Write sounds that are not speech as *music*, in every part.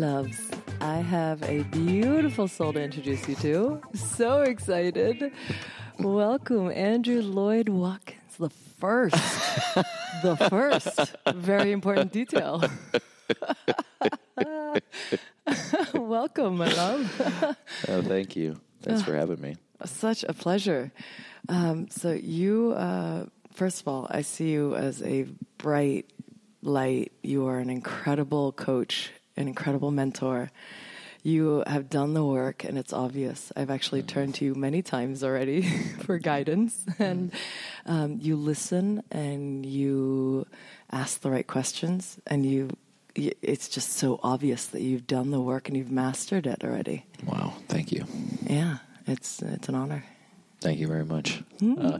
loves. I have a beautiful soul to introduce you to. So excited. Welcome, Andrew Lloyd Watkins, the first. *laughs* the first. Very important detail. *laughs* Welcome, my love. oh, thank you. Thanks for having me. Such a pleasure. Um, so, you, uh, first of all, I see you as a bright light. You are an incredible coach, an incredible mentor. You have done the work, and it's obvious. I've actually turned to you many times already *laughs* for guidance, and um, you listen and you ask the right questions, and you. It's just so obvious that you've done the work and you've mastered it already. Wow, thank you. Yeah, it's it's an honor. Thank you very much. Uh,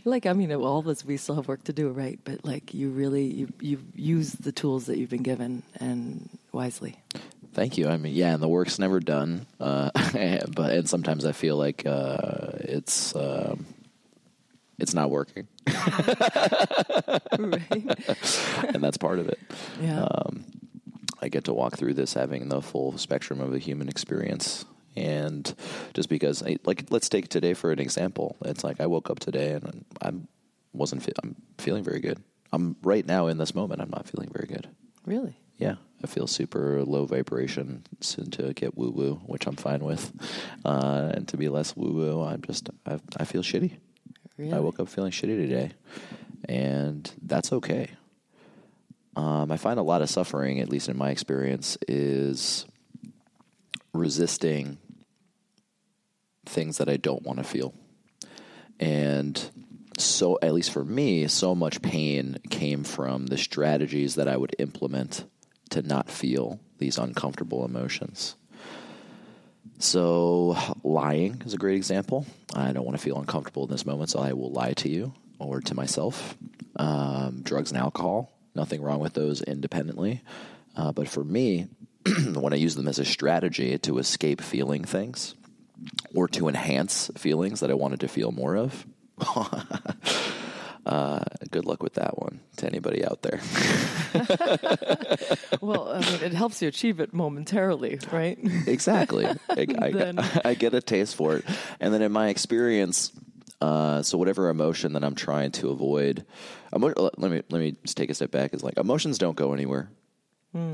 *laughs* like I mean, all of us we still have work to do, right? But like you really you you use the tools that you've been given and wisely. Thank you. I mean, yeah, and the work's never done, uh, *laughs* but and sometimes I feel like uh, it's um, it's not working, *laughs* and that's part of it. Yeah. Um, I get to walk through this having the full spectrum of the human experience. And just because, like, let's take today for an example. It's like I woke up today and I'm wasn't. Fe- I'm feeling very good. I'm right now in this moment. I'm not feeling very good. Really? Yeah, I feel super low vibration to get woo woo, which I'm fine with. Uh, and to be less woo woo, I'm just I, I feel shitty. Really? I woke up feeling shitty today, and that's okay. Um, I find a lot of suffering, at least in my experience, is resisting things that I don't want to feel. And so, at least for me, so much pain came from the strategies that I would implement to not feel these uncomfortable emotions. So, lying is a great example. I don't want to feel uncomfortable in this moment, so I will lie to you or to myself. Um, drugs and alcohol, nothing wrong with those independently. Uh, but for me, *clears throat* when I use them as a strategy to escape feeling things or to enhance feelings that I wanted to feel more of, *laughs* uh, good luck with that one to anybody out there. *laughs* well, I mean, it helps you achieve it momentarily, right? exactly. *laughs* I, I, Then- I get a taste for it. And then in my experience, uh, so whatever emotion that I'm trying to avoid, emo- let me let me just take a step back. Is like emotions don't go anywhere.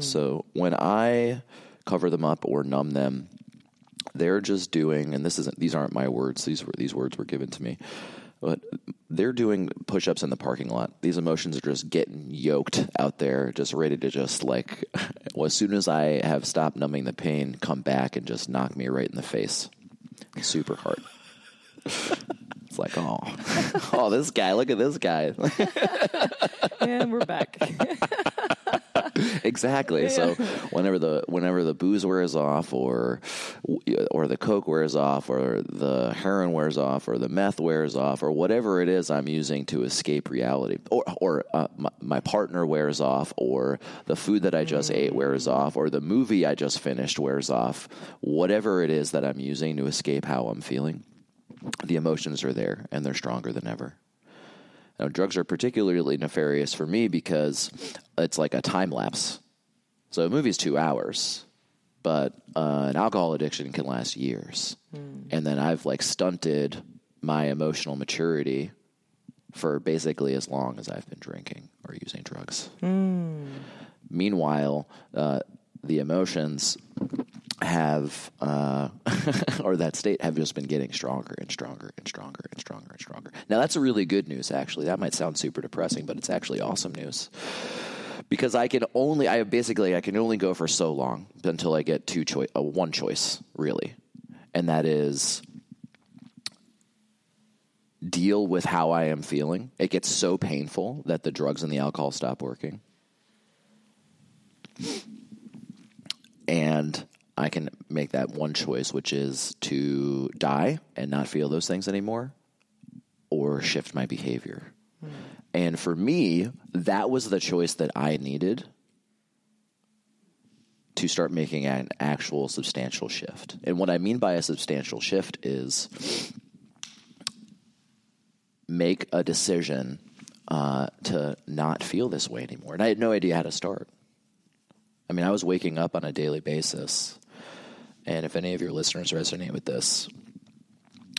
So when I cover them up or numb them, they're just doing. And this isn't; these aren't my words. These were these words were given to me. But they're doing push-ups in the parking lot. These emotions are just getting yoked out there, just ready to just like. *laughs* Well, as soon as I have stopped numbing the pain, come back and just knock me right in the face, super hard. *laughs* It's like, oh, *laughs* oh, this guy! Look at this guy. and we're back. *laughs* exactly. So whenever the whenever the booze wears off, or or the coke wears off, or the heroin wears off, or the meth wears off, or whatever it is I'm using to escape reality, or or uh, my, my partner wears off, or the food that I just ate wears off, or the movie I just finished wears off, whatever it is that I'm using to escape how I'm feeling, the emotions are there and they're stronger than ever. Now, drugs are particularly nefarious for me because it's like a time lapse. So a movie's two hours, but uh, an alcohol addiction can last years. And then I've like stunted my emotional maturity for basically as long as I've been drinking or using drugs. Meanwhile, uh, the emotions have, uh, *laughs* or that state have just been getting stronger and stronger and stronger and stronger and stronger. Now, that's a really good news, actually. That might sound super depressing, but it's actually awesome news. Because I can only, I basically, I can only go for so long until I get two choice, uh, one choice, really. And that is deal with how I am feeling. It gets so painful that the drugs and the alcohol stop working. And I can make that one choice, which is to die and not feel those things anymore or shift my behavior. And for me, that was the choice that I needed to start making an actual substantial shift. And what I mean by a substantial shift is make a decision uh, to not feel this way anymore. And I had no idea how to start. I mean, I was waking up on a daily basis. And if any of your listeners resonate with this,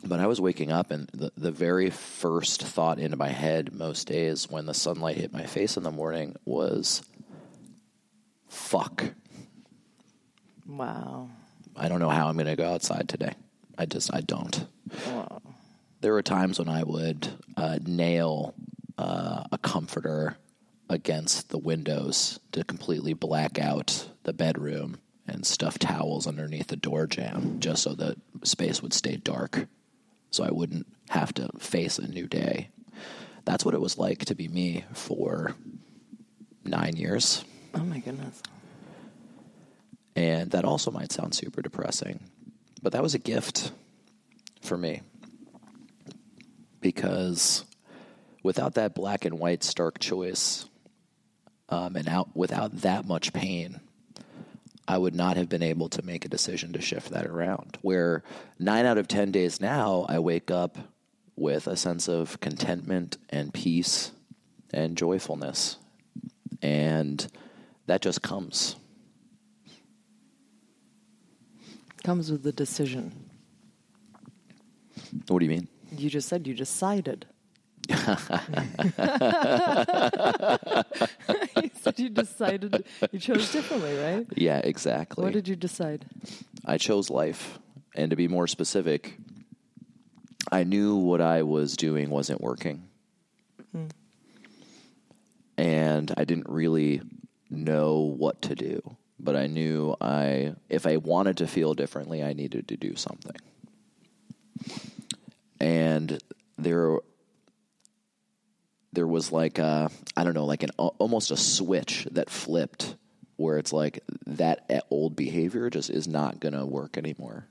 but I was waking up, and the, the very first thought into my head most days when the sunlight hit my face in the morning was, fuck. Wow. I don't know how I'm going to go outside today. I just, I don't. Wow. There were times when I would uh, nail uh, a comforter against the windows to completely black out the bedroom and stuff towels underneath the door jamb just so the space would stay dark so I wouldn't have to face a new day. That's what it was like to be me for nine years. Oh my goodness. And that also might sound super depressing, but that was a gift for me because without that black and white stark choice, um, and out without that much pain, I would not have been able to make a decision to shift that around. Where nine out of 10 days now, I wake up with a sense of contentment and peace and joyfulness. And that just comes. Comes with the decision. What do you mean? You just said you decided. *laughs* you said you decided you chose differently, right? Yeah, exactly. What did you decide? I chose life. And to be more specific, I knew what I was doing wasn't working. And I didn't really know what to do, but I knew I if I wanted to feel differently, I needed to do something. And there there was like I don't know, like an almost a switch that flipped where it's like that old behavior just is not going to work anymore.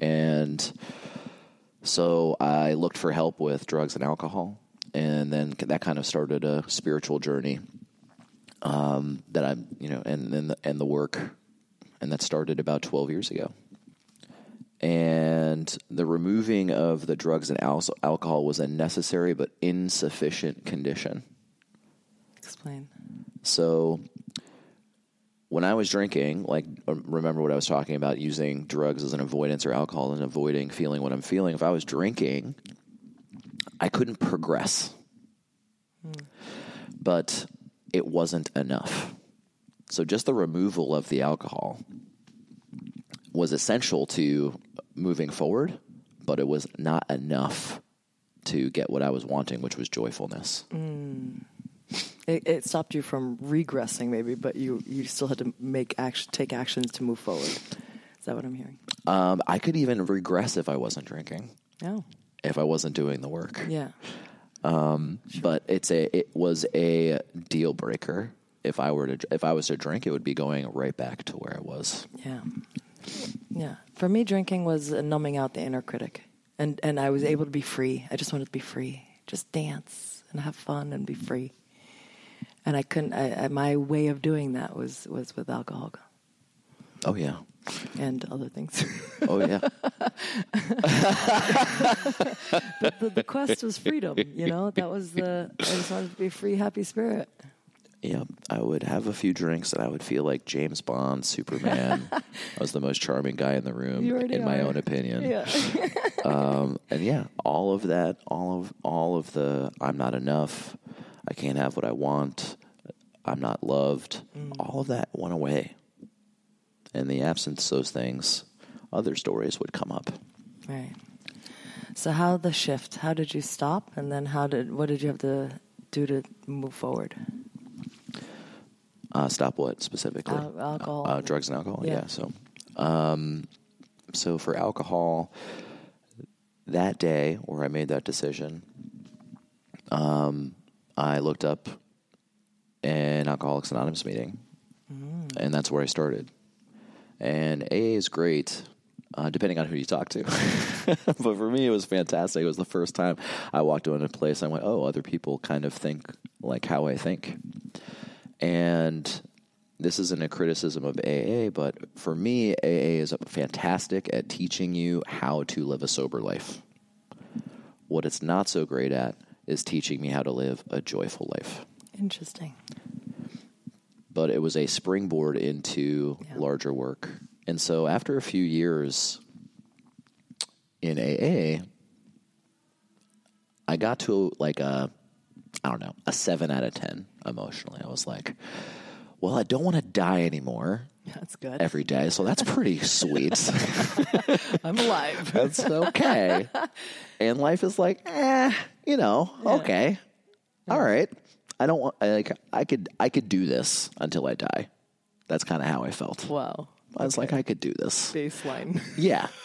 And so I looked for help with drugs and alcohol, and then that kind of started a spiritual journey um, that I'm, you know, and and the, and the work, and that started about twelve years ago and the removing of the drugs and al- alcohol was a necessary but insufficient condition. Explain. So, when I was drinking, like, uh, remember what I was talking about using drugs as an avoidance or alcohol and avoiding feeling what I'm feeling. If I was drinking, I couldn't progress. Hmm. But it wasn't enough. So, just the removal of the alcohol was essential to moving forward, but it was not enough to get what I was wanting, which was joyfulness. Mm. It, it, stopped you from regressing, maybe, but you, you still had to make action, take actions to move forward. Is that what I'm hearing? Um, I could even regress if I wasn't drinking. Oh. If I wasn't doing the work. Yeah. Um, sure. But it's a it was a deal breaker. If I were to if I was to drink, it would be going right back to where I was. Yeah. Yeah. For me, drinking was numbing out the inner critic. And, and I was able to be free. I just wanted to be free. Just dance and have fun and be free. And I couldn't, I, I, my way of doing that was, was with alcohol. Oh, yeah. And other things. oh, yeah. *laughs* the, the, the quest was freedom, you know? That was the, I just wanted to be a free, happy spirit. Yeah, I would have a few drinks and I would feel like James Bond, Superman. *laughs* I was the most charming guy in the room, in are. my own opinion. Yeah. *laughs* um, and yeah, all of that, all of all of the I'm not enough, I can't have what I want, I'm not loved. Mm. All of that went away. In the absence of those things, other stories would come up. Right. So how the shift? How did you stop, and then how did what did you have to do to move forward? Uh, stop what specifically? Al- alcohol, uh, drugs and alcohol. Yeah. yeah so, um, so for alcohol, that day where I made that decision, um, I looked up an Alcoholics Anonymous meeting, mm. and that's where I started. And AA is great, uh, depending on who you talk to. *laughs* but for me, it was fantastic. It was the first time I walked into a place. I went, "Oh, other people kind of think like how I think." And this isn't a criticism of AA, but for me, AA is fantastic at teaching you how to live a sober life. What it's not so great at is teaching me how to live a joyful life. Interesting. but it was a springboard into Yeah. larger work. And so after a few years in AA, I got to like a, I don't know, a seven out of 10 emotionally. I was like, well, I don't want to die anymore That's good. every day. So that's pretty sweet. *laughs* I'm alive. *laughs* That's okay. and life is like, eh, you know, okay. All right. I don't want I, like I could I could do this until I die. That's kind of how I felt. wow. I was like I could do this. Baseline. Yeah. *laughs*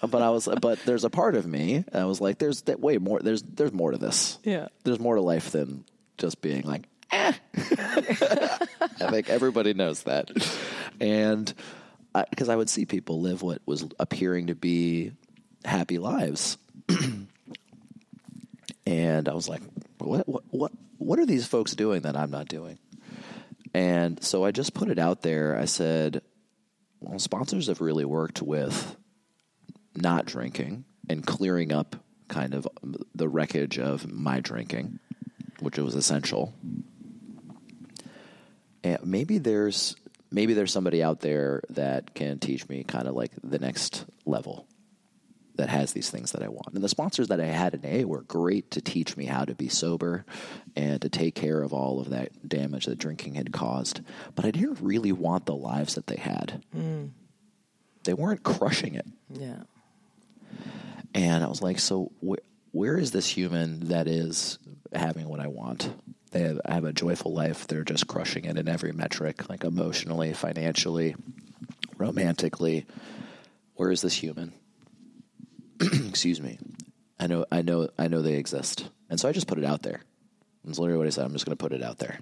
But I was but there's a part of me I was like there's that way more there's there's more to this. Yeah. There's more to life than just being like eh. *laughs* I think everybody knows that. And because I, would see people live what was appearing to be happy lives. *clears throat* and I was like, what, what, what, what are these folks doing that I'm not doing? And so I just put it out there. I said, well, sponsors have really worked with not drinking and clearing up kind of the wreckage of my drinking, which was essential. And maybe there's maybe there's somebody out there that can teach me kind of like the next level that has these things that I want. And the sponsors that I had in A were great to teach me how to be sober and to take care of all of that damage that drinking had caused. But I didn't really want the lives that they had. Mm. They weren't crushing it. Yeah. And I was like, so wh- where is this human that is having what I want? They have, have a joyful life. They're just crushing it in every metric, like emotionally, financially, romantically. Where is this human? *clears throat* Excuse me. I know, I know, I know they exist, and so I just put it out there. That's literally what I said. I'm just going to put it out there.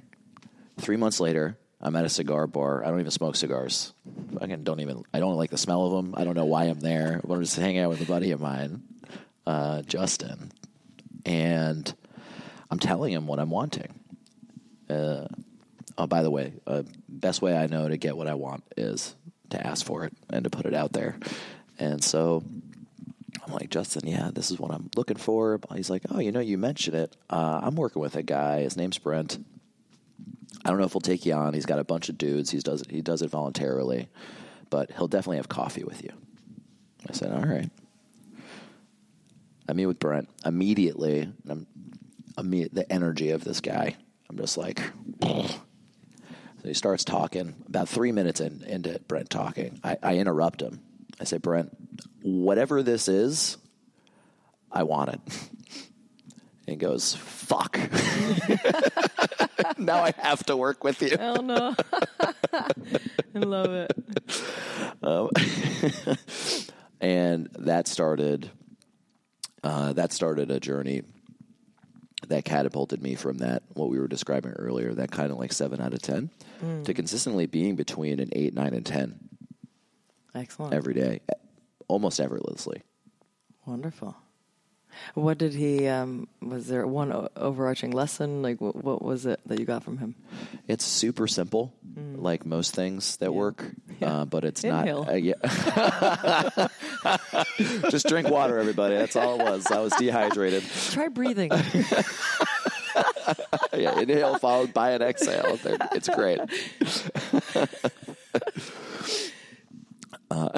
Three months later, I'm at a cigar bar. I don't even smoke cigars. I don't even. I don't like the smell of them. I don't know why I'm there. I'm just hanging out with a buddy of mine, uh, Justin, and I'm telling him what I'm wanting. Uh, oh, by the way, uh, best way I know to get what I want is to ask for it and to put it out there. And so I'm like, Justin, yeah, this is what I'm looking for. He's like, oh, you know, you mentioned it. Uh, I'm working with a guy. His name's Brent. I don't know if he'll take you on. He's got a bunch of dudes. He does he does it voluntarily, but he'll definitely have coffee with you. I said, all right. I meet with Brent immediately. I'm, the energy of this guy. I'm just like, so he starts talking. About three minutes in, into Brent talking, I, I interrupt him. I say, Brent, whatever this is, I want it. *laughs* And goes, fuck. *laughs* now I have to work with you. Hell no. *laughs* I love it. *laughs* and that started uh, that started a journey that catapulted me from that what we were describing earlier that kind of like 7 out of 10 to consistently being between an 8 9 and 10 Excellent. every day almost effortlessly Wonderful. What did he? Um, was there one o- overarching lesson? Like, what, what was it that you got from him? it's super simple like most things that work *laughs* uh, but it's Inhale. not uh, yeah. *laughs* just drink water everybody that's all it was i was dehydrated Try breathing. *laughs* yeah, inhale followed by an exhale. It's great. Uh,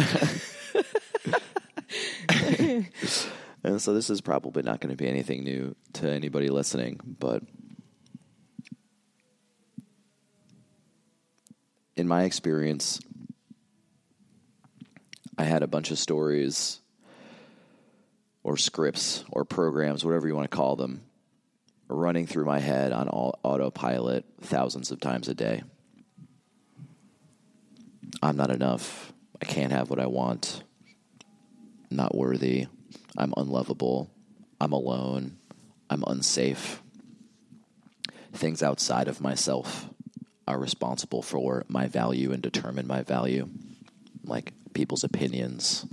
and so this is probably not going to be anything new to anybody listening, but in my experience, I had a bunch of stories or scripts or programs, whatever you want to call them, running through my head on all autopilot thousands of times a day. I'm not enough. I can't have what I want. Not worthy. I'm unlovable. I'm alone. I'm unsafe. Things outside of myself are responsible for my value and determine my value, like people's opinions,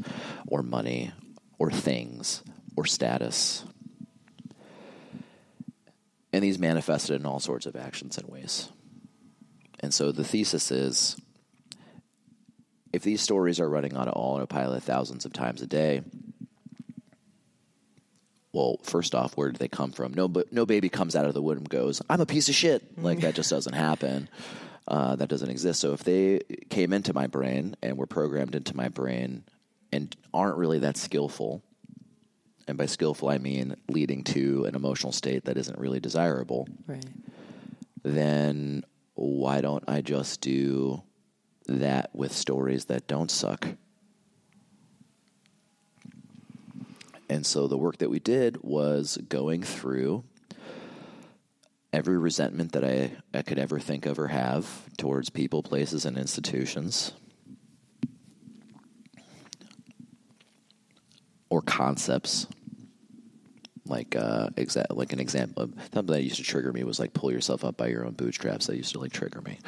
or money, or things, or status. And these manifested in all sorts of actions and ways. And so the thesis is if these stories are running on autopilot thousands of times a day, well, first off, where did they come from? No, but no baby comes out of the womb and goes, "I'm a piece of shit." Like that just doesn't happen. Uh, that doesn't exist. So if they came into my brain and were programmed into my brain and aren't really that skillful, and by skillful I mean leading to an emotional state that isn't really desirable, Right. then why don't I just do that with stories that don't suck? And so the work that we did was going through every resentment that I, I could ever think of or have towards people, places, and institutions. Or concepts like uh exa- like an example of something that used to trigger me was like pull yourself up by your own bootstraps that used to like trigger me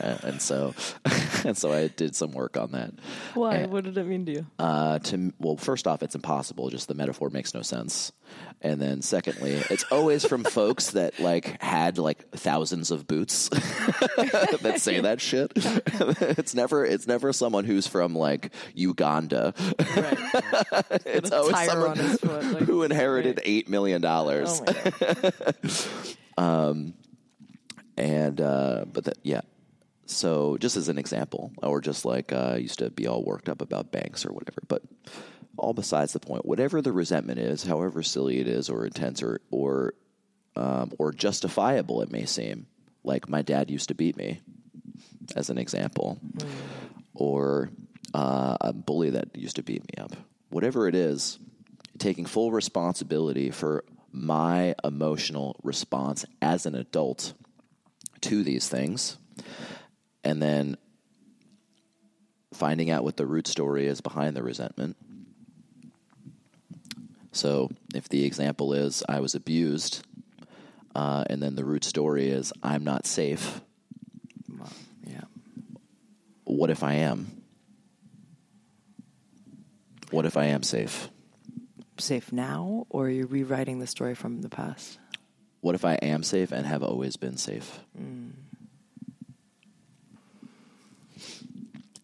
uh, and so *laughs* and so i did some work on that Why? And- what did it mean to you? uh to well first off it's impossible just the metaphor makes no sense and then secondly it's always from *laughs* folks that like had like thousands of boots *laughs* that say that shit it's never it's never someone who's from like uganda Right. it's always someone foot, like, who inherited right. eight million dollars Oh god. *laughs* and uh, but that yeah. So just as an example, or just like uh, I used to be all worked up about banks or whatever, but all besides the point. Whatever the resentment is, however silly it is, or intense, or or um, or justifiable it may seem. Like my dad used to beat me, as an example, or uh, a bully that used to beat me up. Whatever it is, taking full responsibility for my emotional response as an adult to these things, and then finding out what the root story is behind the resentment. So, if the example is I was abused, uh, and then the root story is I'm not safe, yeah. what if I am? What if I am safe? Safe now, or you're you rewriting the story from the past? What if I am safe and have always been safe? Hmm.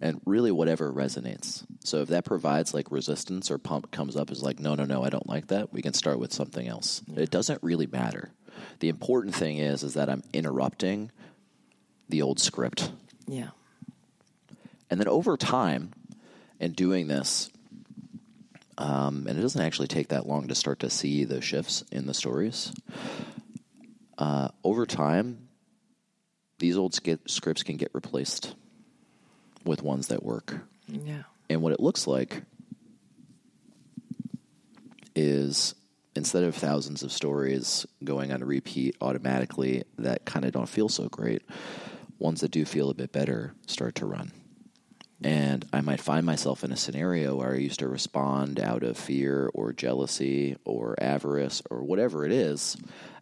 And really, whatever resonates. So, if that provides like resistance or pump comes up is like, no, no, no, I don't like that, we can start with something else. It doesn't really matter. The important thing is, is that I'm interrupting the old script. Yeah. And then over time, in doing this, um, and it doesn't actually take that long to start to see the shifts in the stories. Uh, over time, these old scripts can get replaced with ones that work. Yeah. And what it looks like is instead of thousands of stories going on a repeat automatically that kind of don't feel so great, ones that do feel a bit better start to run. And I might find myself in a scenario where I used to respond out of fear or jealousy or avarice or whatever it is,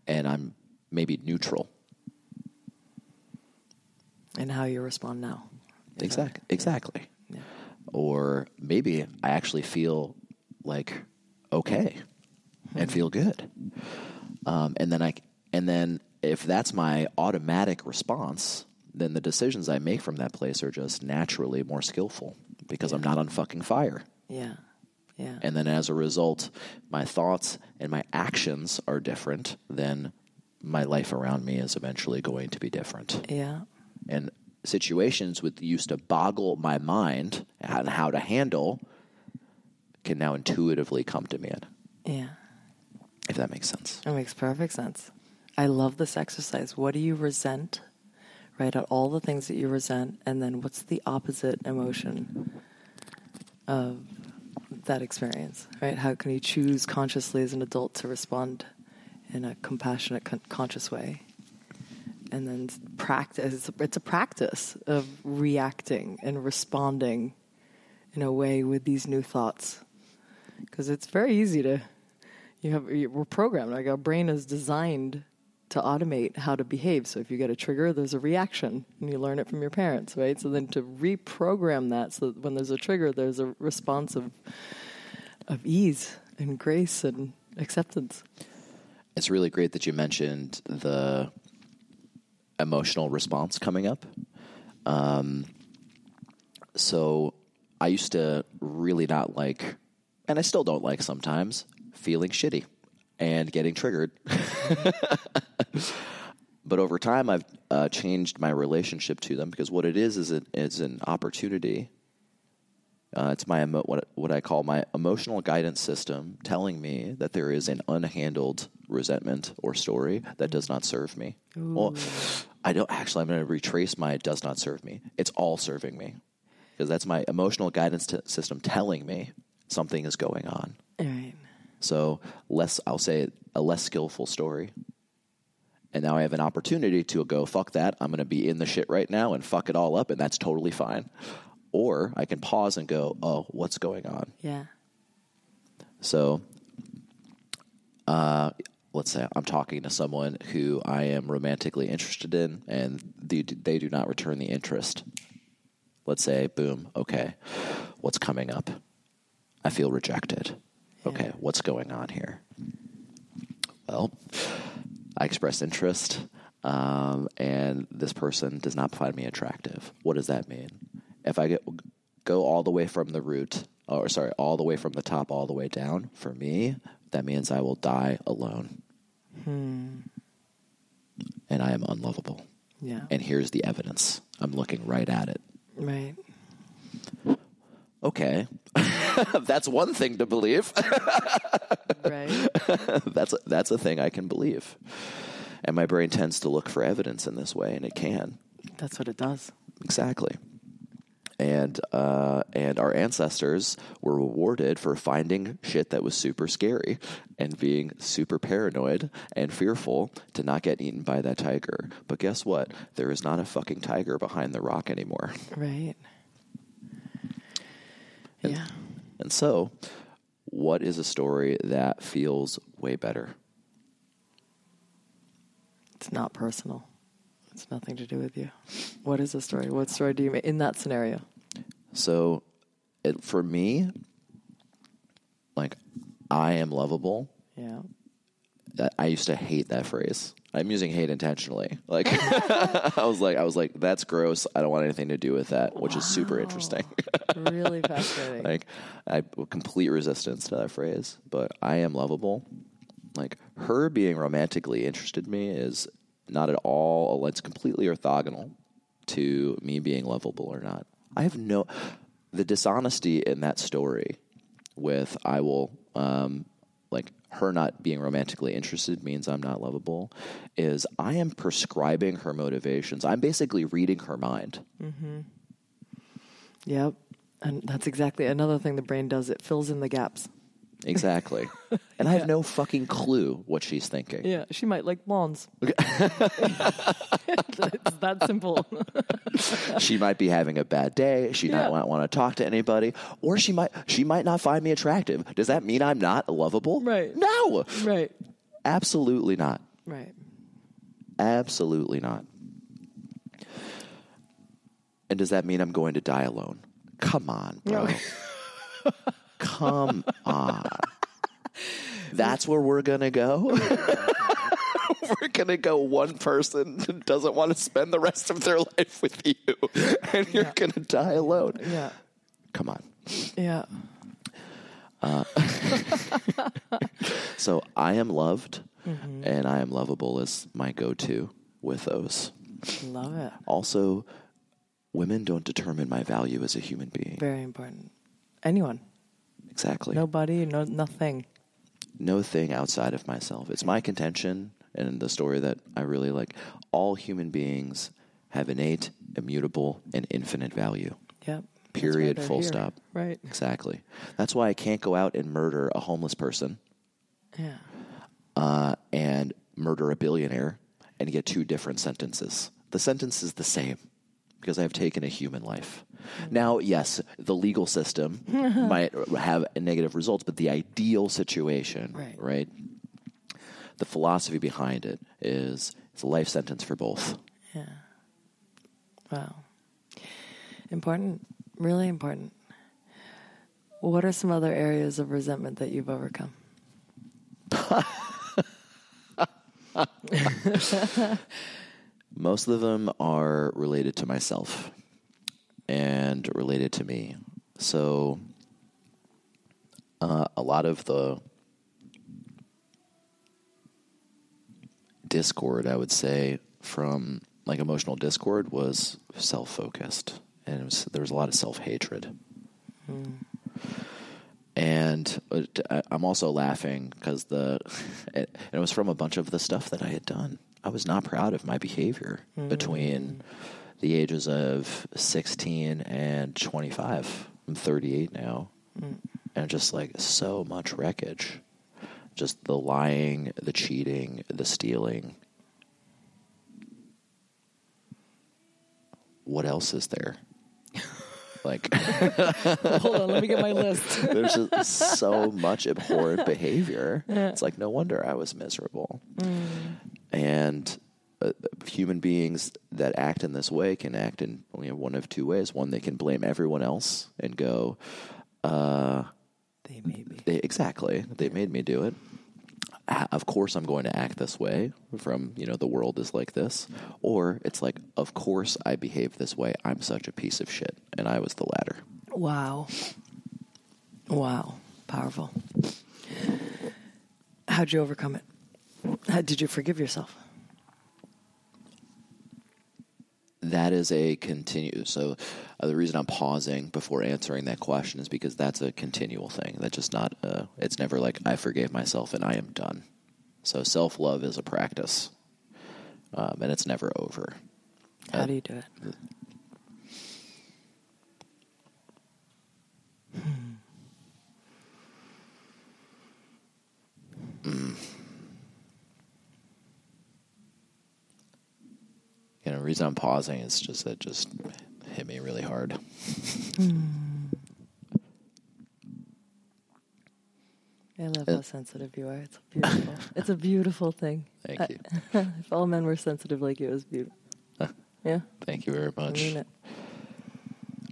and I'm maybe neutral. And how you respond now. That- Exactly. Exactly. Yeah. Or maybe I actually feel like okay and feel good. Um, and then I and then if that's my automatic response, then the decisions I make from that place are just naturally more skillful because I'm not on fucking fire. Yeah. Yeah. And then as a result, my thoughts and my actions are different, then my life around me is eventually going to be different yeah. and situations with used to boggle my mind on how to handle can now intuitively come to me in, Yeah. if that makes sense. It makes perfect sense. I love this exercise. What do you resent? Write out all the things that you resent, and then what's the opposite emotion of that experience, right? How can you choose consciously as an adult to respond in a compassionate, con- conscious way? And then practice. It's a practice of reacting and responding in a way with these new thoughts. Because it's very easy to you have we're programmed like our brain is designed to automate how to behave. So if you get a trigger there's a reaction and you learn it from your parents right? So then to reprogram that so that when there's a trigger there's a response of of ease and grace and acceptance. It's really great that you mentioned the emotional response coming up. Um, so I used to really not like, and I still don't like sometimes, feeling shitty and getting triggered. *laughs* but over time, I've uh, changed my relationship to them because what it is is it is an opportunity. Uh, it's my emo- what what I call my emotional guidance system, telling me that there is an unhandled resentment or story that does not serve me. Well, I don't actually. I'm going to retrace my "does not serve me." It's all serving me because that's my emotional guidance t- system telling me something is going on. All right. So less, I'll say a less skillful story. And now I have an opportunity to go, fuck that. I'm going to be in the shit right now and fuck it all up, and that's totally fine. Or I can pause and go, oh, what's going on? Yeah. So, uh, let's say I'm talking to someone who I am romantically interested in, and they, they do not return the interest. Let's say, boom, okay, what's coming up? I feel rejected. Okay, what's going on here? Well, I express interest, um, and this person does not find me attractive. What does that mean? If I get, go all the way from the root, or sorry, all the way from the top, all the way down, for me, that means I will die alone. And I am unlovable. Yeah. And here's the evidence. I'm looking right at it. right. Okay. *laughs* that's one thing to believe. *laughs* Right. that's a, that's a thing I can believe. And my brain tends to look for evidence in this way, and it can. That's what it does. Exactly. And uh, and our ancestors were rewarded for finding shit that was super scary and being super paranoid and fearful to not get eaten by that tiger. But guess what? There is not a fucking tiger behind the rock anymore. Right. Yeah. And so, what is a story that feels way better? It's not personal. It's nothing to do with you. What is a story? What story do you make in that scenario? So, it, for me, like, I am lovable. Yeah. that- I used to hate that phrase. I'm using hate intentionally. Like *laughs* *laughs* I was like I was like that's gross. I don't want anything to do with that, which is super interesting. *laughs* really fascinating. like I complete resistance to that phrase, but I am lovable. Like her being romantically interested in me is not at all it's completely orthogonal to me being lovable or not. I have no the dishonesty in that story with I will um her not being romantically interested means I'm not lovable is I am prescribing her motivations. I'm basically reading her mind. Mm-hmm. Yep. And that's exactly another thing the brain does. It fills in the gaps. Exactly. *laughs* And I have no fucking clue what she's thinking. Yeah. She might like lawns. *laughs* it's that simple. *laughs* She might be having a bad day. She Yeah. might not want to talk to anybody, or she might she might not find me attractive. Does that mean I'm not lovable? Right. No. right. Absolutely not. Right. Absolutely not. And does that mean I'm going to die alone? Come on, bro. Come on. That's where we're going to go? *laughs* we're going to go one person doesn't want to spend the rest of their life with you, and you're going to die alone. Yeah. Come on. Yeah. Uh, *laughs* so I am loved, mm-hmm. and I am lovable is my go to with those. Love it. Also, women don't determine my value as a human being. Very important. Anyone. Exactly. Nobody, no nothing. No thing outside of myself. It's my contention and the story that I really like. All human beings have innate, immutable, and infinite value. Yep. Period. Full here. stop. Right. Exactly. That's why I can't go out and murder a homeless person Yeah. uh, and murder a billionaire and get two different sentences. The sentence is the same because I've taken a human life. Mm-hmm. Now, yes, the legal system *laughs* might have negative results, but the ideal situation, Right. The philosophy behind it is it's a life sentence for both. Yeah. Wow. Important. Really important. What are some other areas of resentment that you've overcome? *laughs* *laughs* Most of them are related to myself and related to me. So, uh, a lot of the discord, I would say, from like emotional discord was self focused, and it was, there was a lot of self hatred. And uh, I'm also laughing because the *laughs* it, it was from a bunch of the stuff that I had done. I was not proud of my behavior hmm. between the ages of 16 and 25. I'm 38 now, hmm. and just like so much wreckage, just the lying, the cheating, the stealing. What else is there? Like. *laughs* Hold on, let me get my list. *laughs* There's just so much abhorrent behavior. It's like no wonder I was miserable. And uh, human beings that act in this way can act in only one of two ways. One, they can blame everyone else and go, uh, They made me. they, "Exactly, they made me do it." Ah, Of course, I'm going to act this way. From you know, the world is like this. Or it's like, of course, I behave this way. I'm such a piece of shit, and I was the latter. Wow. Wow. Powerful. How'd you overcome it? How, did you forgive yourself? That is a continue. So uh, the reason I'm pausing before answering that question is because that's a continual thing. That's just not. Uh, it's never like I forgave myself and I am done. So self love is a practice, um, and it's never over. How Uh, do you do it? Reason I'm pausing is just that just hit me really hard. *laughs* I love Uh, how sensitive you are. It's beautiful. *laughs* it's a beautiful thing. Thank I- you. *laughs* if all men were sensitive like you, it was beautiful. Yeah, Thank you very I much. mean it.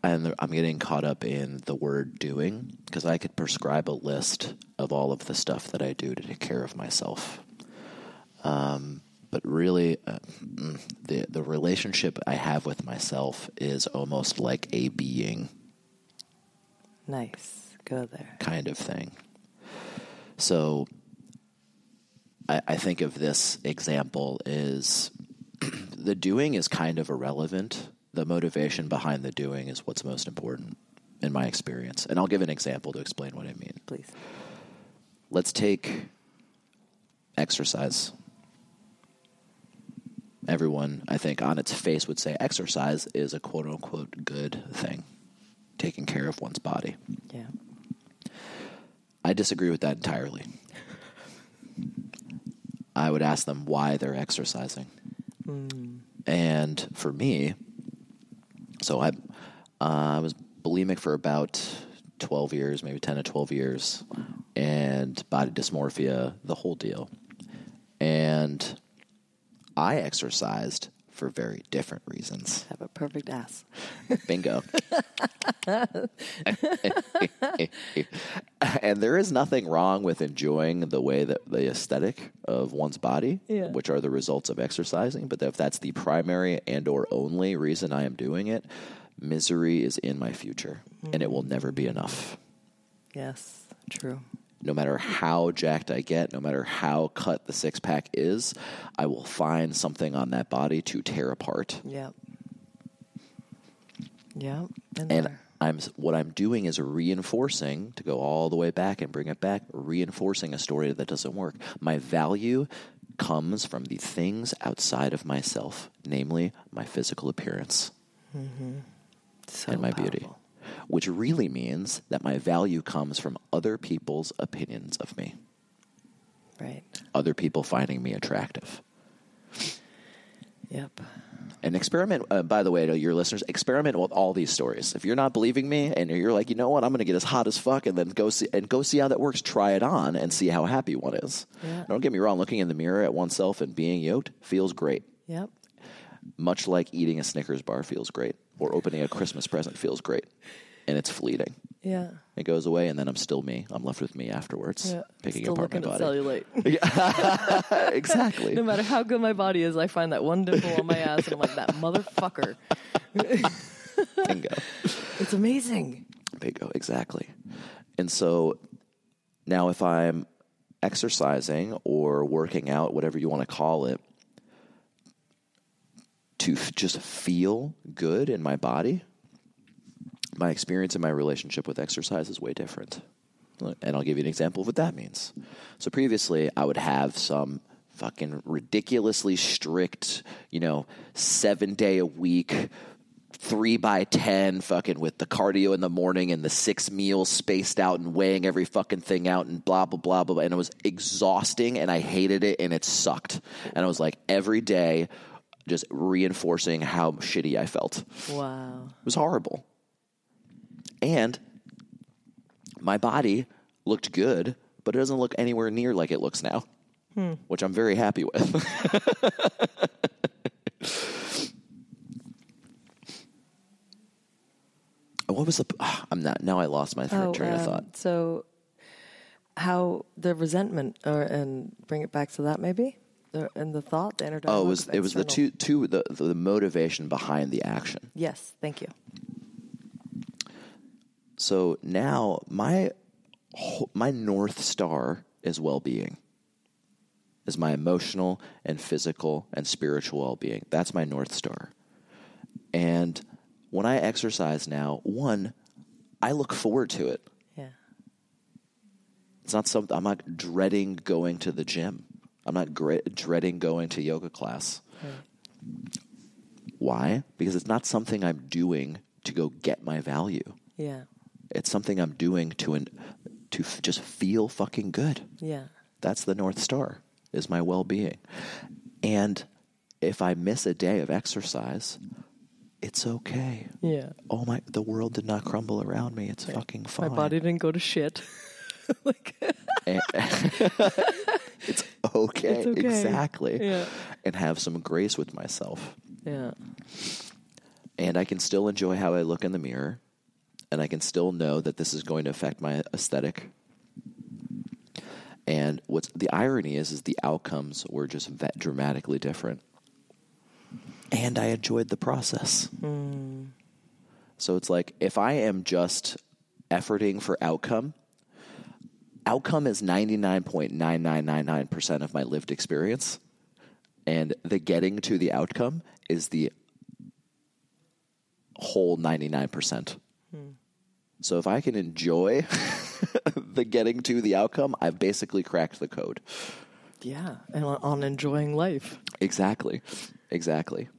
and I'm getting caught up in the word doing because I could prescribe a list of all of the stuff that I do to take care of myself. Um, but really, uh, mm, the the relationship I have with myself is almost like a being Nice. Go there. kind of thing. So I, I think of this example is *clears throat* the doing is kind of irrelevant. The motivation behind the doing is what's most important in my experience. And I'll give an example to explain what I mean. Please. Let's take exercise. Everyone, I think, on its face would say exercise is a quote unquote good thing, taking care of one's body. Yeah. I disagree with that entirely. I would ask them why they're exercising. And for me, so I, uh, I was bulimic for about 12 years, maybe 10 to 12 years, and body dysmorphia, the whole deal. And I exercised for very different reasons. *laughs* Have a perfect ass. Bingo. *laughs* and there is nothing wrong with enjoying the way that the aesthetic of one's body, Yeah. which are the results of exercising. But if that's the primary and or only reason I am doing it, misery is in my future, and it will never be enough. Yes. True. No matter how jacked I get, no matter how cut the six pack is, I will find something on that body to tear apart. Yeah. Been and. I'm what I'm doing is reinforcing to go all the way back and bring it back, reinforcing a story that doesn't work. My value comes from the things outside of myself, namely my physical appearance mm-hmm. so and my beauty, powerful. Which really means that my value comes from other people's opinions of me, Right. other people finding me attractive. Yep. And experiment, uh, by the way, to your listeners, experiment with all these stories. If you're not believing me and you're like, you know what, I'm going to get as hot as fuck and then go see and go see how that works. Try it on and see how happy one is. Yeah. Don't get me wrong. Looking in the mirror at oneself and being yoked feels great. Yep. Much like eating a Snickers bar feels great, or opening a Christmas present feels great, and it's fleeting. Yeah. It goes away, and then I'm still me. I'm left with me afterwards, Yeah. picking Still apart my body. cellulite. *laughs* *laughs* exactly. *laughs* no matter how good my body is, I find that one dimple on my ass, and I'm like, that motherfucker. Bingo. It's amazing. Bingo, exactly. And so now, if I'm exercising or working out, whatever you want to call it, to f- just feel good in my body, my experience in my relationship with exercise is way different. And I'll give you an example of what that means. So previously, I would have some fucking ridiculously strict, you know, seven day a week, three by ten, fucking with the cardio in the morning and the six meals spaced out and weighing every fucking thing out and blah blah blah blah. And it was exhausting, and I hated it, and it sucked. And I was like every day, just reinforcing how shitty I felt. Wow. It was horrible. And my body looked good, but it doesn't look anywhere near like it looks now, which I'm very happy with. *laughs* what was the? ah, I'm not now. I lost my thread, train of um, thought. So, how the resentment, or and bring it back to that maybe, the, and the thought, the inner Oh, it was it was the two two the the motivation behind the action. Yes, thank you. So now my my north star is well-being. Is my emotional and physical and spiritual well-being. That's my north star. And when I exercise now, one, I look forward to it. Yeah. It's not something I'm not dreading going to the gym. I'm not gre- dreading going to yoga class. Why? Because it's not something I'm doing to go get my value. Yeah. It's something I'm doing to an, to f- just feel fucking good. Yeah. That's the north star is my well-being. And if I miss a day of exercise, it's okay. Yeah. Oh my the world did not crumble around me. It's fucking fine. My body didn't go to shit. *laughs* like, eh. And- *laughs* it's okay. It's okay. Exactly. Yeah. And have some grace with myself. yeah. And I can still enjoy how I look in the mirror. And I can still know that this is going to affect my aesthetic. And what's the irony is, is the outcomes were just dramatically different. And I enjoyed the process. Hmm. So it's like if I am just efforting for outcome, outcome is 99.9999% of my lived experience. And the getting to the outcome is the whole 99%. So if I can enjoy *laughs* the getting to the outcome, I've basically cracked the code. Yeah. And on, enjoying life. Exactly. Exactly.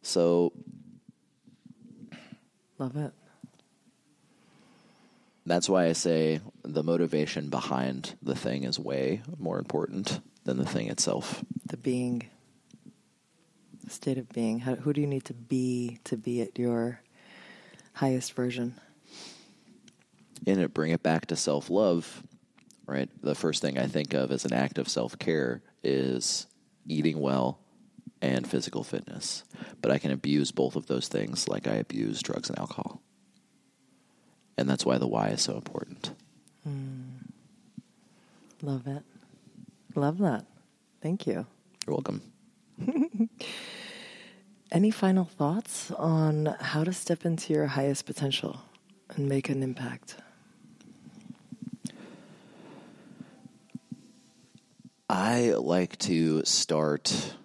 So Love it. that's why I say the motivation behind the thing is way more important than the thing itself. The being, the state of being. How, who do you need to be to be at your highest version? And it bring it back to self love, right? The first thing I think of as an act of self care is eating well and physical fitness. But I can abuse both of those things like I abuse drugs and alcohol. And that's why the why is so important. Hmm. Love it. Love that. Thank you. You're welcome. *laughs* Any final thoughts on how to step into your highest potential and make an impact? I like to start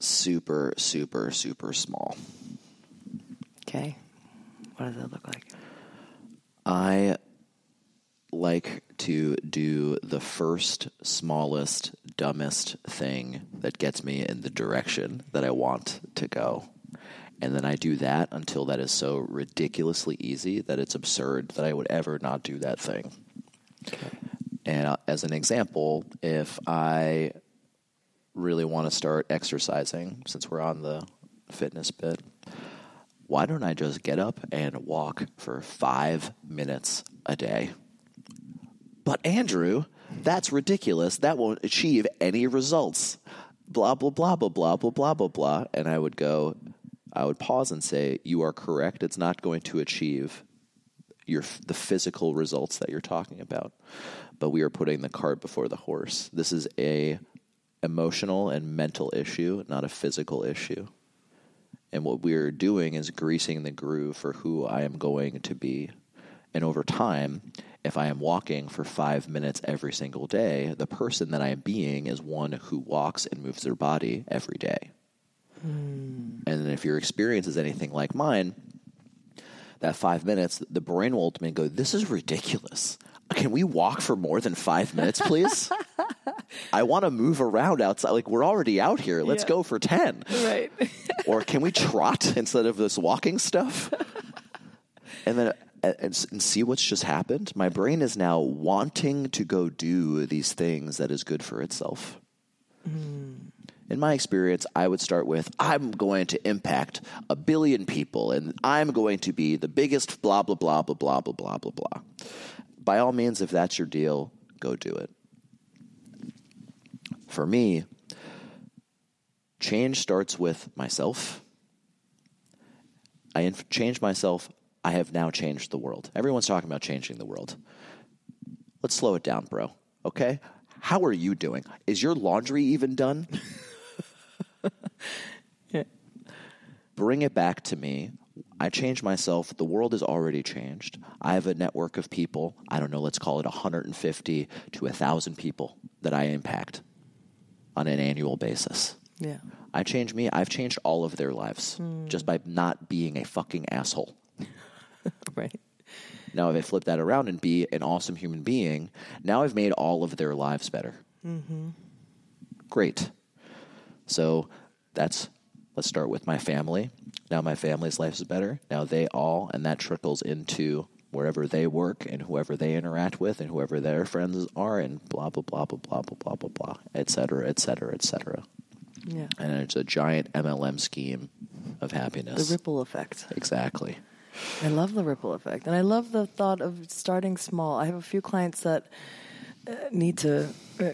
super, super, super small. Okay. What does that look like? I like to do the first, smallest, dumbest thing that gets me in the direction that I want to go. And then I do that until that is so ridiculously easy that it's absurd that I would ever not do that thing. And uh, as an example, if I really want to start exercising, since we're on the fitness bit, why don't I just get up and walk for five minutes a day? But Andrew, that's ridiculous. That won't achieve any results. Blah, blah, blah, blah, blah, blah, blah, blah, blah. And I would go, I would pause and say, You are correct. It's not going to achieve your the physical results that you're talking about. But we are putting the cart before the horse. This is a emotional and mental issue, not a physical issue. And what we're doing is greasing the groove for who I am going to be. And over time, if I am walking for five minutes every single day, the person that I am being is one who walks and moves their body every day. Hmm. And if your experience is anything like mine, that five minutes, the brain will ultimately go, This is ridiculous. Can we walk for more than five minutes, please? *laughs* I want to move around outside. Like, we're already out here. Let's Yeah. go for 10. Right. *laughs* or can we trot instead of this walking stuff? And then and, and and see what's just happened. My brain is now wanting to go do these things that is good for itself. Hmm. In my experience, I would start with I'm going to impact a billion people and I'm going to be the biggest blah blah blah blah blah blah blah blah blah. By all means, if that's your deal, go do it. For me, change starts with myself. I inf- changed myself. I have now changed the world. Everyone's talking about changing the world. Let's slow it down, bro. Okay? How are you doing? Is your laundry even done? *laughs* Yeah. Bring it back to me. I changed myself. The world is already changed. I have a network of people. I don't know, let's call it 150 to 1,000 people that I impact on an annual basis. Yeah. I changed me. I've changed all of their lives just by not being a fucking asshole. *laughs* Right. Now, if I flip that around and be an awesome human being, now I've made all of their lives better. Mm-hmm. Great. So that's, let's start with my family. Now my family's life is better. Now they all, and that trickles into wherever they work and whoever they interact with and whoever their friends are and blah, blah, blah, blah, blah, blah, blah, blah, blah, et cetera, et cetera, et cetera. Yeah. And it's a giant MLM scheme of happiness The ripple effect. exactly. I love the ripple effect. And I love the thought of starting small. I have a few clients that uh, need to uh,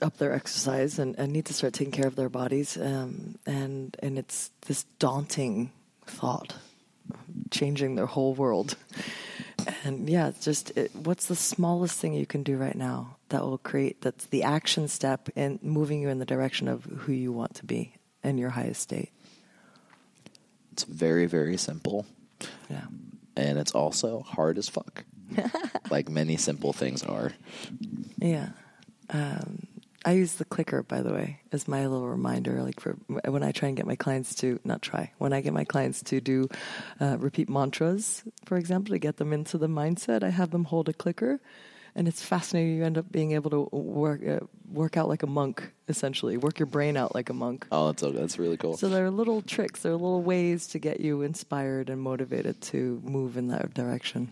up their exercise and, and need to start taking care of their bodies. Um, and, and it's this daunting thought, changing their whole world. And yeah, it's just it, what's the smallest thing you can do right now that will create that's the action step in moving you in the direction of who you want to be in your highest state. It's very, very simple. Yeah. And it's also hard as fuck. *laughs* like many simple things are. Yeah. Um, I use the clicker, by the way, as my little reminder. Like for when I try and get my clients to not try when I get my clients to do uh, repeat mantras, for example, to get them into the mindset. I have them hold a clicker, and it's fascinating. You end up being able to work uh, work out like a monk, essentially, work your brain out like a monk. Oh, that's that's really cool. So there are little tricks, there are little ways to get you inspired and motivated to move in that direction.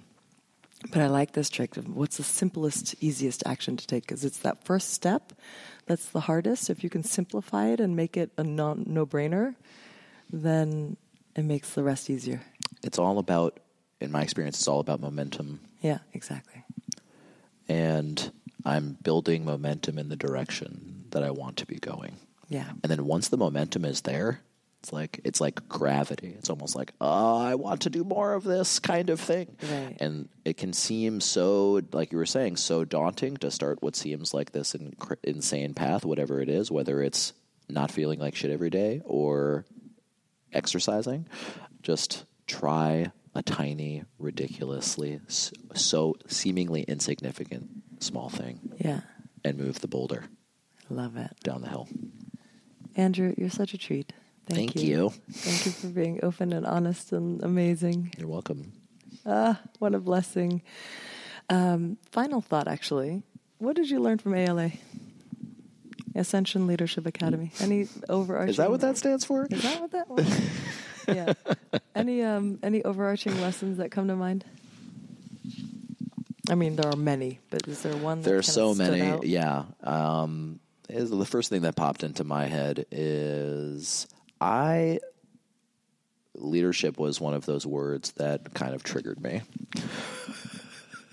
But I like this trick of what's the simplest, easiest action to take because it's that first step that's the hardest. If you can simplify it and make it a non, no-brainer, then it makes the rest easier. It's all about, in my experience, it's all about momentum. Yeah, exactly. And I'm building momentum in the direction that I want to be going. Yeah. And then once the momentum is there, it's like it's like gravity. It's almost like, oh, I want to do more of this kind of thing. Right. And it can seem so, like you were saying, so daunting to start what seems like this inc- insane path, whatever it is, whether it's not feeling like shit every day or exercising. Just try a tiny, ridiculously, so seemingly insignificant small thing Yeah. and move the boulder Love it. down the hill. Andrew, you're such a treat. Thank, Thank you. Thank you for being open and honest and amazing. You're welcome. Ah, what a blessing. Um, final thought, actually. What did you learn from ALA? Ascension Leadership Academy. Any overarching? Is that what that stands for? Is that what that was? *laughs* yeah. Any um any overarching lessons that come to mind? I mean, there are many, but is there one? That There are so many. out? Yeah. Um, is the first thing that popped into my head is I leadership was one of those words that kind of triggered me.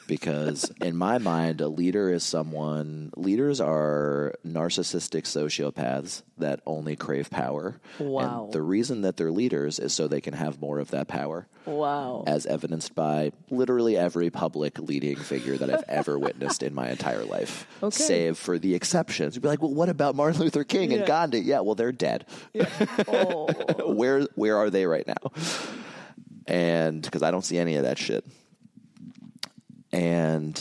Because in my mind, a leader is someone, leaders are narcissistic sociopaths that only crave power. Wow. And the reason that they're leaders is so they can have more of that power Wow. as evidenced by literally every public leading figure that I've ever witnessed in my entire life, Okay. save for the exceptions. You'd be like, well, what about Martin Luther King Yeah. and Gandhi? Yeah, well, they're dead. *laughs* oh. where where are they right now? And because I don't see any of that shit. And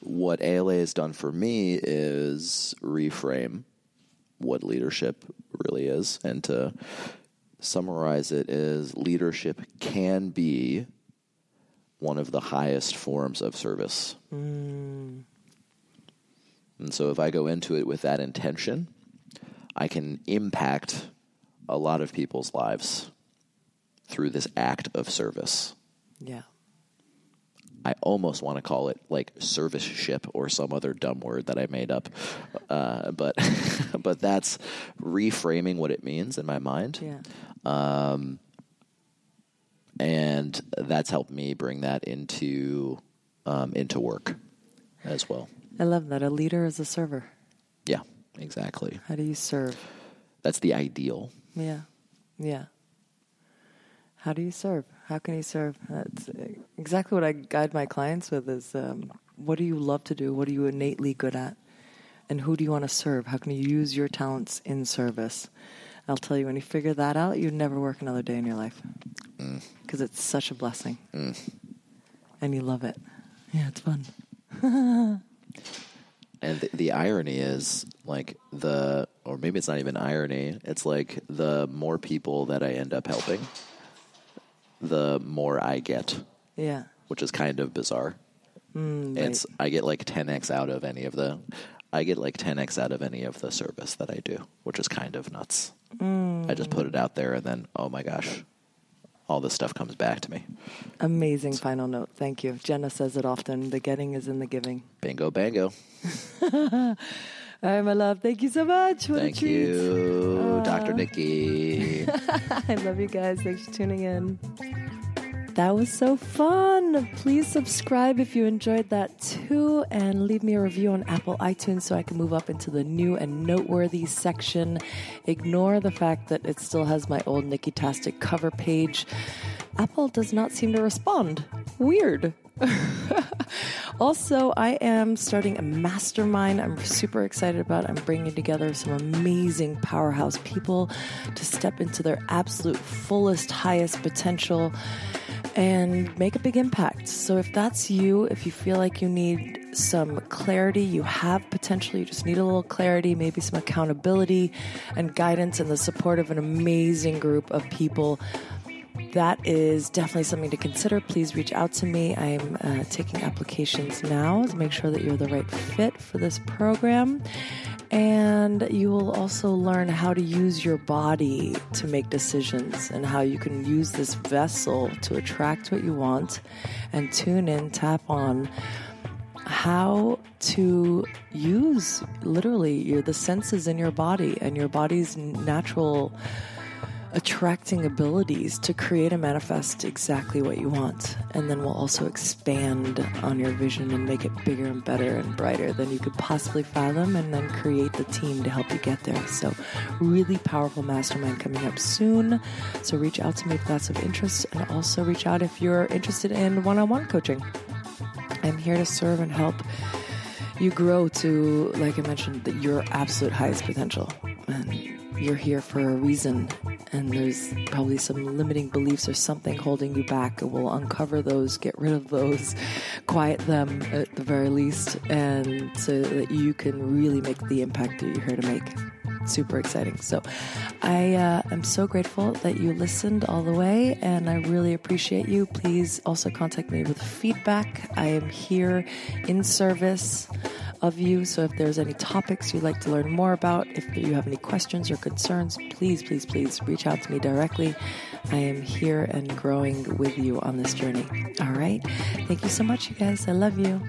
what ALA has done for me is reframe what leadership really is. And to summarize it is leadership can be one of the highest forms of service. Mm. And so if I go into it with that intention, I can impact a lot of people's lives through this act of service. Yeah. I almost want to call it like service ship or some other dumb word that I made up, uh, but *laughs* but that's reframing what it means in my mind, Yeah. and that's helped me bring that into um, into work as well. I love that. A leader is a server. Yeah, exactly. How do you serve? That's the ideal. Yeah. Yeah. How do you serve? How can you serve? That's exactly what I guide my clients with is um, what do you love to do? What are you innately good at? And who do you want to serve? How can you use your talents in service? I'll tell you, when you figure that out, you'd never work another day in your life because it's such a blessing. And you love it. Yeah, it's fun. *laughs* And the, the irony is like the, or maybe it's not even irony. It's like the more people that I end up helping, the more I get, Yeah. which is kind of bizarre. Mm, It's I get like 10x out of any of the, I get like 10x out of any of the service that I do, which is kind of nuts. I just put it out there, and then oh my gosh, all this stuff comes back to me. Amazing final note. Thank you. Jenna says it often. The getting is in the giving. Bingo, bango. *laughs* All right, my love. Thank you so much. What Thank a treat. you, Dr. Nikki. *laughs* I love you guys. Thanks for tuning in. That was so fun. Please subscribe if you enjoyed that too, and leave me a review on Apple iTunes so I can move up into the new and noteworthy section. Ignore the fact that it still has my old Nikki Tastic cover page. Apple does not seem to respond. Weird. *laughs* also, I am starting a mastermind I'm super excited about. I'm bringing together some amazing powerhouse people to step into their absolute fullest, highest potential and make a big impact. So, if that's you, if you feel like you need some clarity, you have potential, you just need a little clarity, maybe some accountability and guidance, and the support of an amazing group of people that is definitely something to consider. Please reach out to me. I'm uh, taking applications now to make sure that you're the right fit for this program. And you will also learn how to use your body to make decisions and how you can use this vessel to attract what you want and tune in, tap on how to use literally your the senses in your body and your body's natural attracting abilities to create and manifest exactly what you want. And then we'll also expand on your vision and make it bigger and better and brighter than you could possibly fathom, and then create the team to help you get there. So, really powerful mastermind coming up soon. So, reach out to me if that's of interest, and also reach out if you're interested in one on one coaching. I'm here to serve and help you grow to, like I mentioned, your absolute highest potential. And you're here for a reason. And there's probably some limiting beliefs or something holding you back. We'll uncover those, get rid of those, quiet them at the very least, and so that you can really make the impact that you're here to make super exciting. So I uh, am so grateful that you listened all the way and I really appreciate you. Please also contact me with feedback. I am here in service of you. So if there's any topics you'd like to learn more about, if you have any questions or concerns, please, please, please reach out to me directly. I am here and growing with you on this journey. All right. Thank you so much, you guys. I love you.